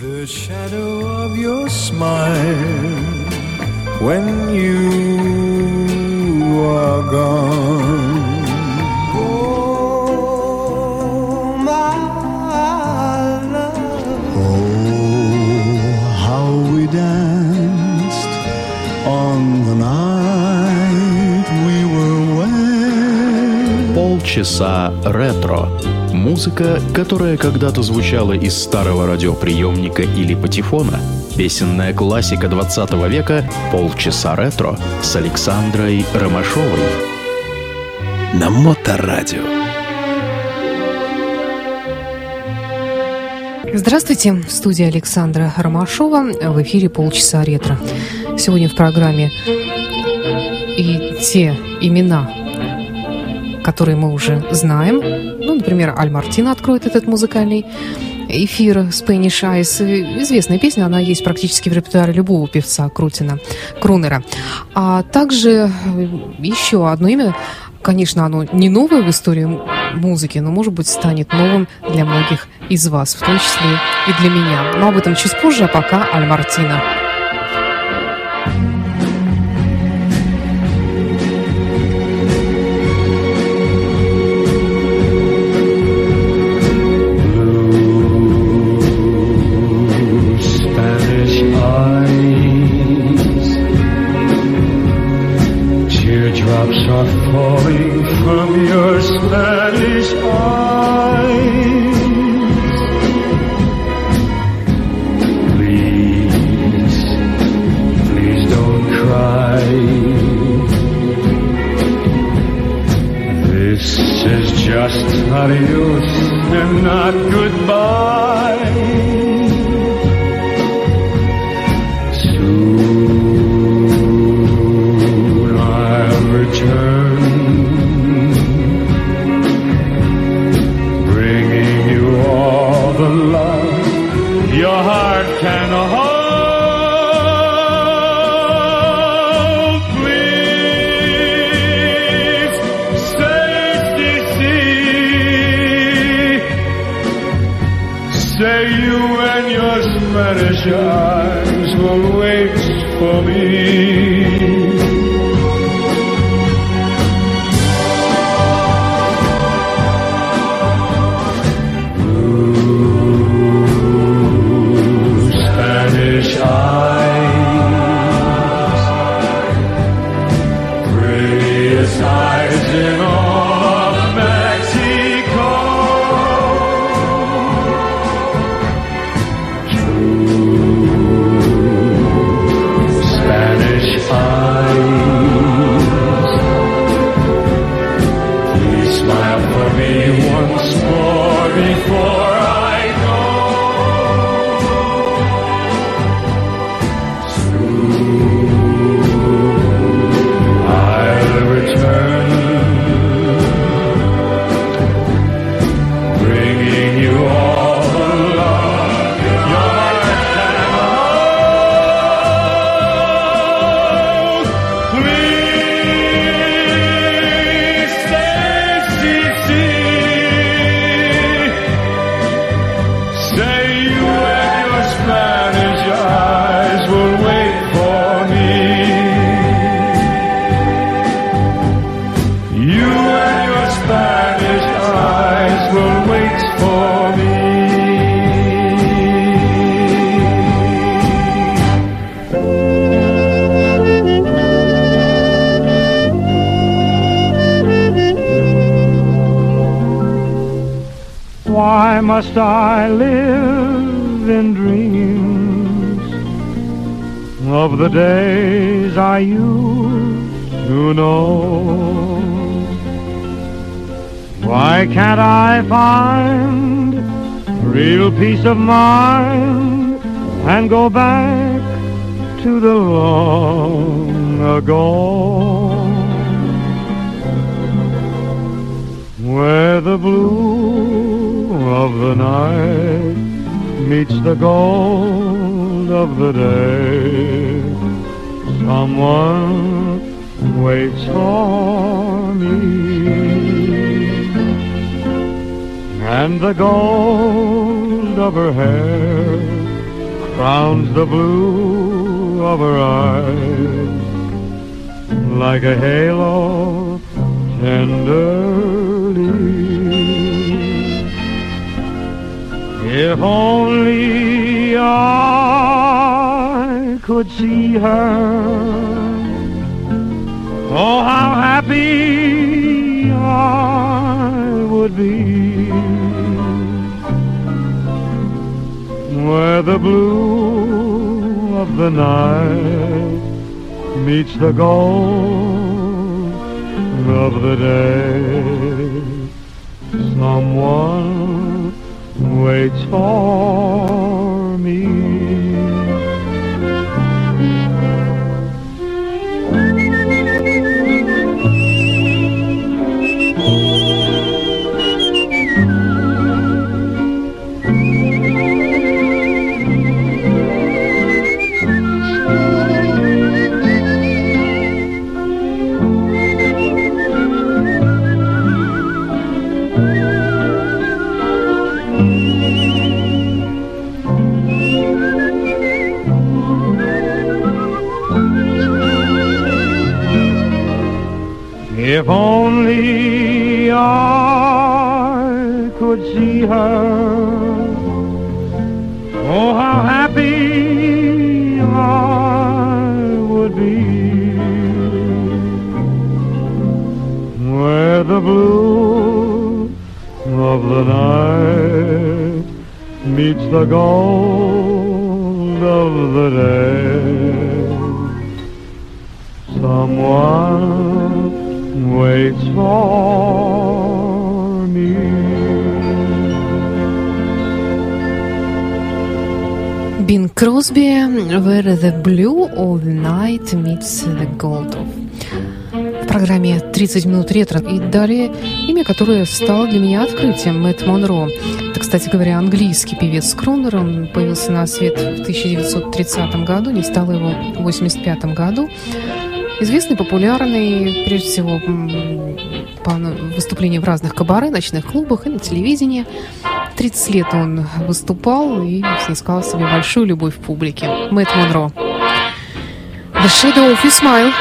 The shadow of your smile when you are gone. Oh, my love. Oh, how we danced on the night we were wed. Полчаса ретро. Музыка, которая когда-то звучала из старого радиоприемника или патефона. Песенная классика 20 века «Полчаса ретро» с Александрой Ромашовой. На Моторадио. Здравствуйте, в студии Александра Ромашова. В эфире полчаса ретро. Сегодня в программе и те имена, которые мы уже знаем. Ну, например, Аль Мартина откроет этот музыкальный эфир Spanish Eyes. Известная песня, она есть практически в репертуаре любого певца Крутина, Крунера. А также еще одно имя, конечно, оно не новое в истории музыки, но, может быть, станет новым для многих из вас, в том числе и для меня. Но об этом чуть позже, а пока Аль Мартина. Say you and your Spanish eyes will wait for me. Why must I live in dreams of the days I used to know? Why can't I find real peace of mind and go back to the long ago? Where the blue of the night meets the gold of the day. Someone waits for me. And the gold of her hair crowns the blue of her eyes like a halo tenderly. If only I could see her, oh, how happy I would be. Where the blue of the night meets the gold of the day. Someone waits for me. See her, oh, how happy I would be. Where the blue of the night meets the gold of the day. Someone waits for me. Кросби «Where the Blue of Night Meets the Gold of». В программе «30 минут ретро» и далее имя, которое стало для меня открытием, Мэтт Монро. Это, кстати говоря, английский певец Кронер. Он появился на свет в 1930 году, не стало его в 1985 году. Известный, популярный, прежде всего, по выступлениям в разных кабаре, ночных клубах и на телевидении. 30 лет он выступал и снискал себе большую любовь в публике. Мэтт Монро. The Shadow of Your Smile.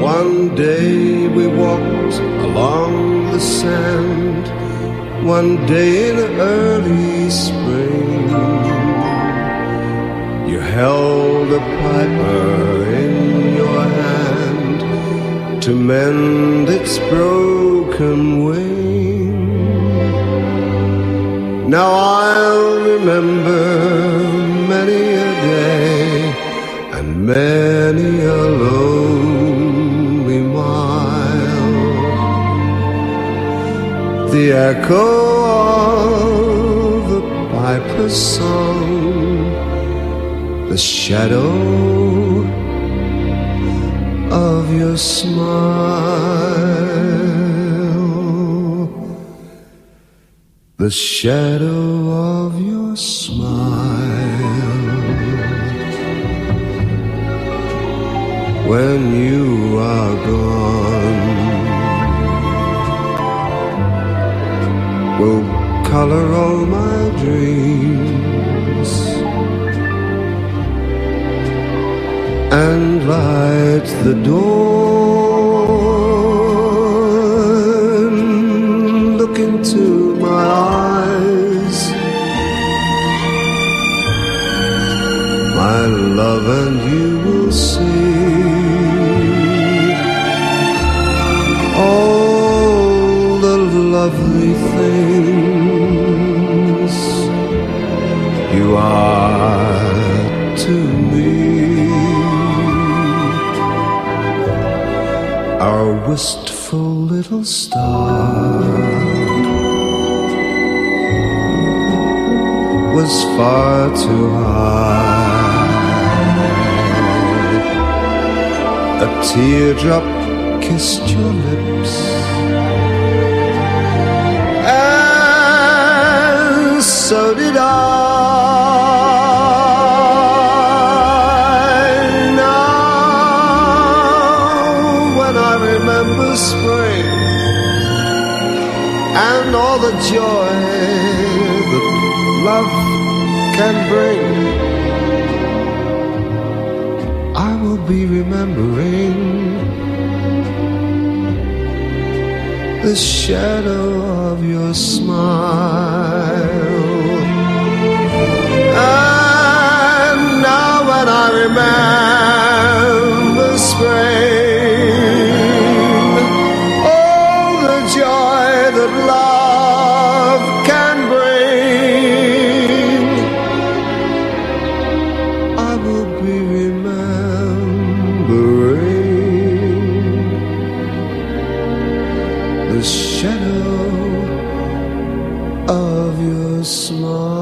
One day we walked along the sand, one day in early spring. You held a piper to mend its broken wing. Now I'll remember many a day and many a lonely mile. The echo of the piper's song, the shadow of your smile. The shadow of your smile when you are gone will color all my dreams light the dawn. Look into my eyes, my love, and you will see all the lovely things wistful little star was far too high. A teardrop kissed your lips. And so did I. I remember spring and all the joy that love can bring. I will be remembering the shadow of your smile. And now when I remember spring, smile.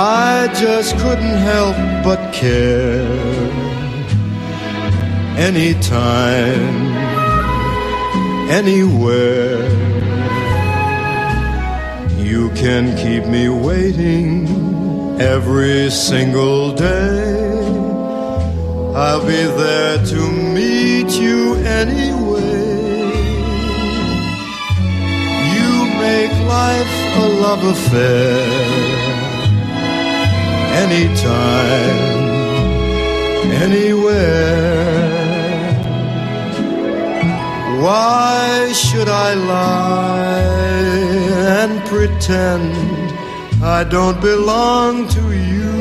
I just couldn't help but care. Anytime, anywhere. You can keep me waiting every single day. I'll be there to meet you anyway. You make life a love affair. Anytime, anywhere. Why should I lie and pretend I don't belong to you?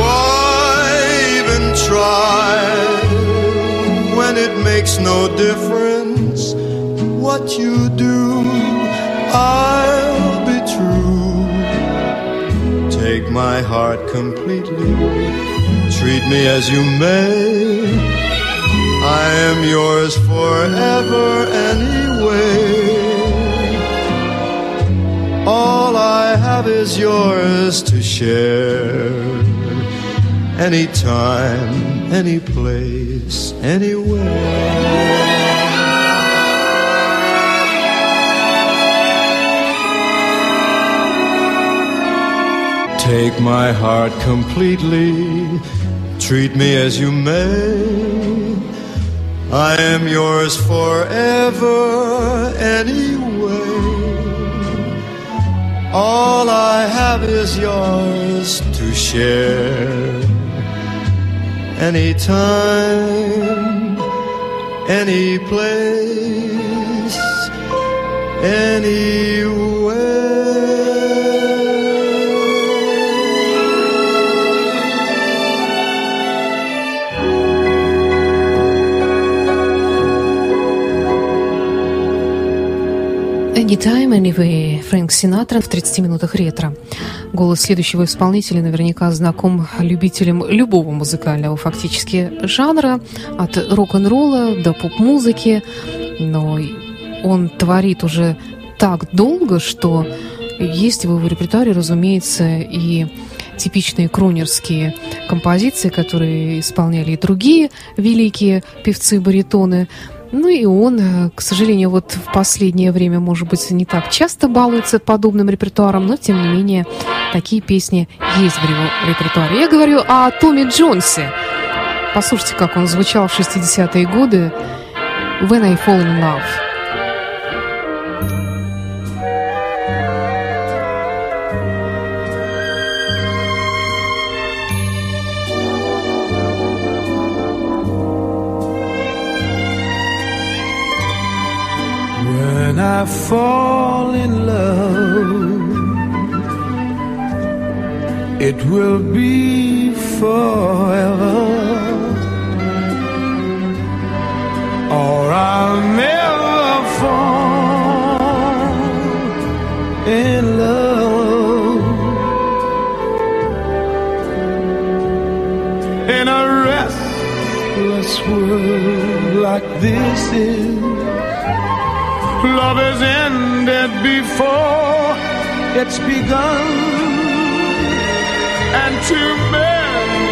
Why even try when it makes no difference what you do? I'll my heart completely treat me as you may. I am yours forever anyway. All I have is yours to share. Anytime, any place, anywhere. Take my heart completely, treat me as you may. I am yours forever anyway. All I have is yours to share. Anytime, any place, Anytime, Anyway, Фрэнк Синатра в 30 минутах ретро. Голос следующего исполнителя наверняка знаком любителям любого музыкального фактически жанра, от рок-н-ролла до поп-музыки, но он творит уже так долго, что есть в его репертуаре, разумеется, и типичные крунерские композиции, которые исполняли и другие великие певцы-баритоны. Ну и он, э, к сожалению, вот в последнее время, может быть, не так часто балуется подобным репертуаром, но, тем не менее, такие песни есть в его репертуаре. Я говорю о Томми Джонсе. Послушайте, как он звучал в 60-е годы «When I Fall in Love». when I fall in love, it will be forever, or I'll never fall in love. In a restless world like this is Love has ended before it's begun. And too many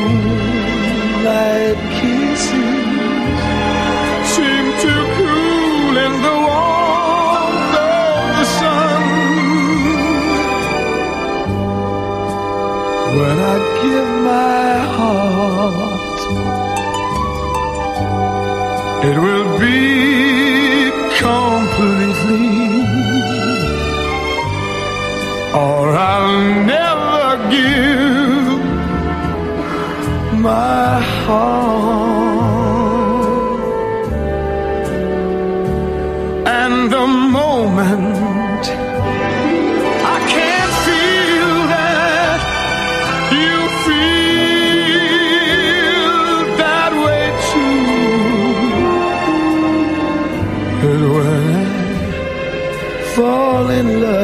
moonlight kisses seem to cool in the warmth of the sun. When I give my heart, it will be completely. Or I'll never give my heart. in love.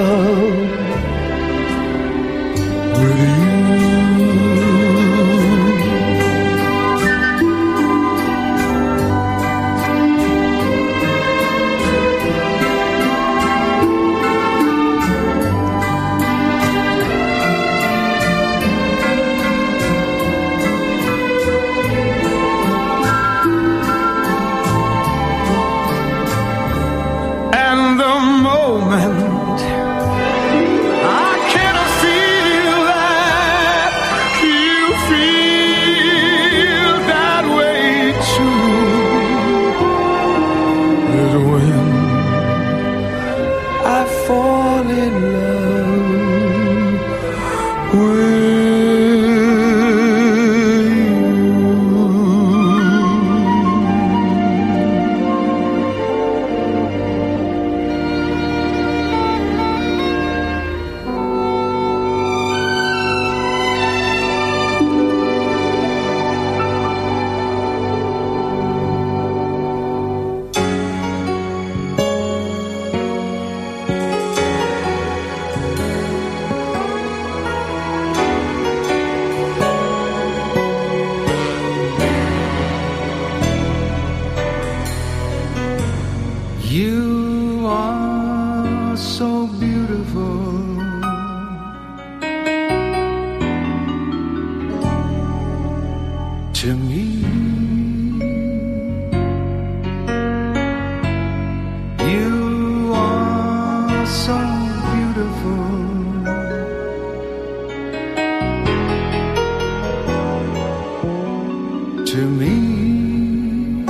to me.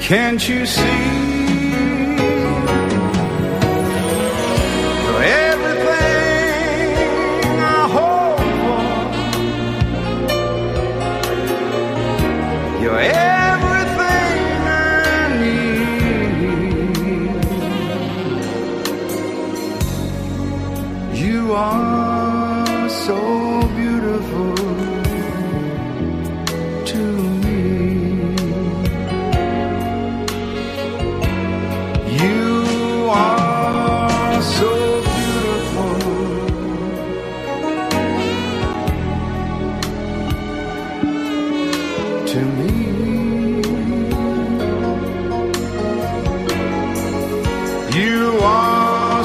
Can't you see?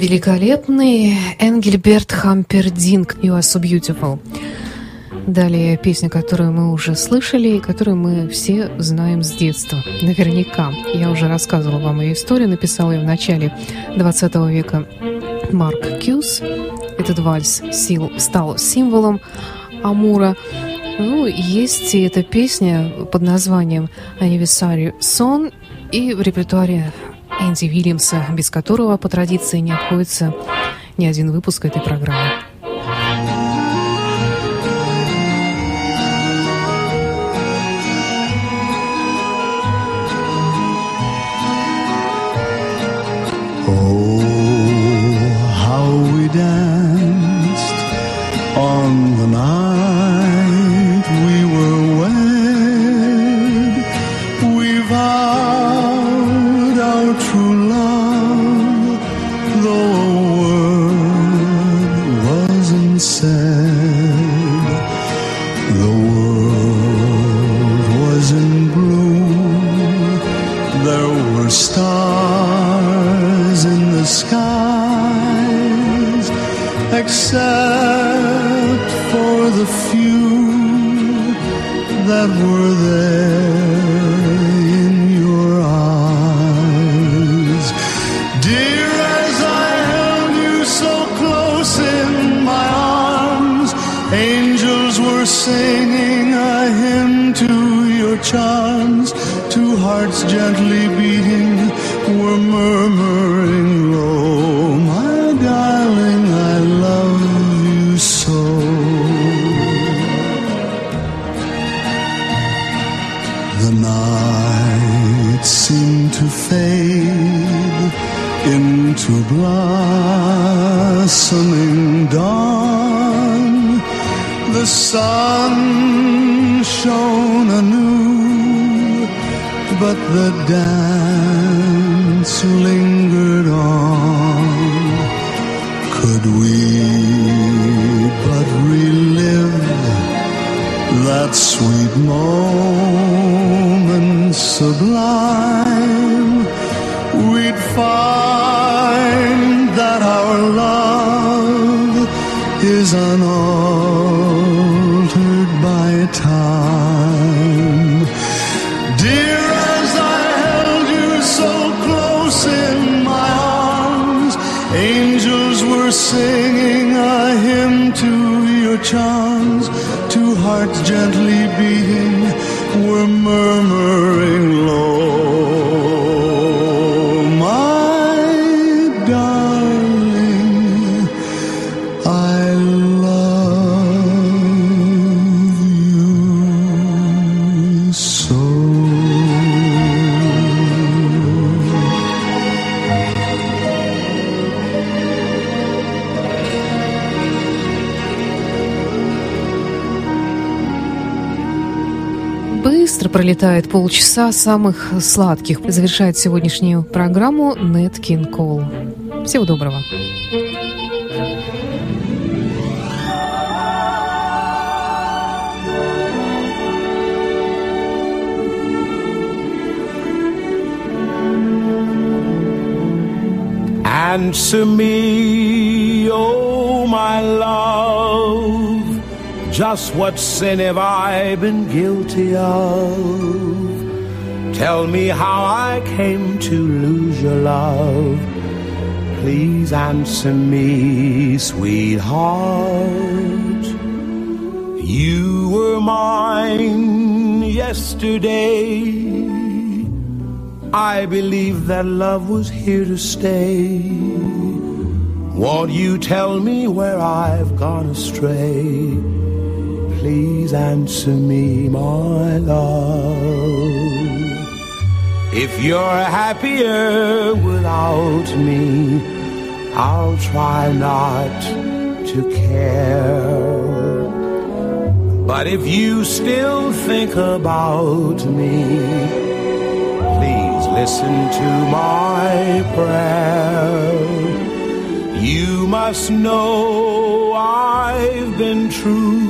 великолепный Энгельберт Хампердинг «You are so beautiful». Далее песня, которую мы уже слышали и которую мы все знаем с детства. Наверняка. Я уже рассказывала вам ее историю, написала ее в начале 20 века Марк Кьюс. Этот вальс сил стал символом Амура. Ну, есть и эта песня под названием «Anniversary Song» и в репертуаре Энди Вильямса, без которого по традиции не обходится ни один выпуск этой программы. Пролетает полчаса самых сладких. Завершает сегодняшнюю программу Нет Кин Кол. Всего доброго. Answer me, oh my love. Just what sin have I been guilty of? Tell me how I came to lose your love. Please answer me, sweetheart. You were mine yesterday. I believe that love was here to stay. Won't you tell me where I've gone astray? Please answer me, my love. If you're happier without me, I'll try not to care. But if you still think about me, please listen to my prayer. You must know I've been true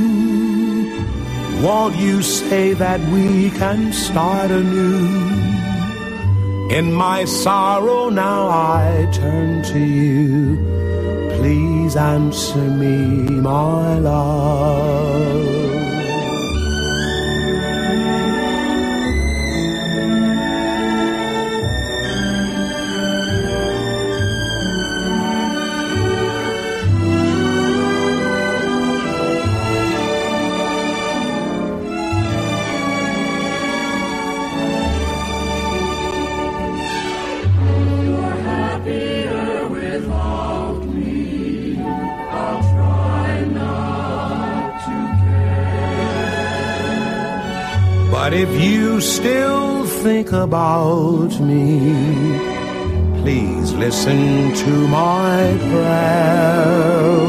won't you say that we can start anew? In my sorrow now I turn to you. Please answer me, my love. But if you still think about me, please listen to my prayer.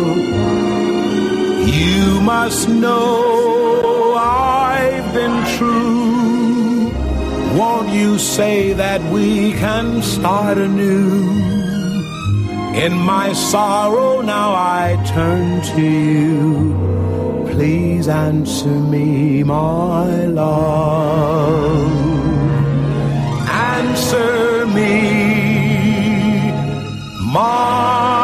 You must know I've been true. Won't you say that we can start anew? In my sorrow now I turn to you please answer me, my love. Answer me, my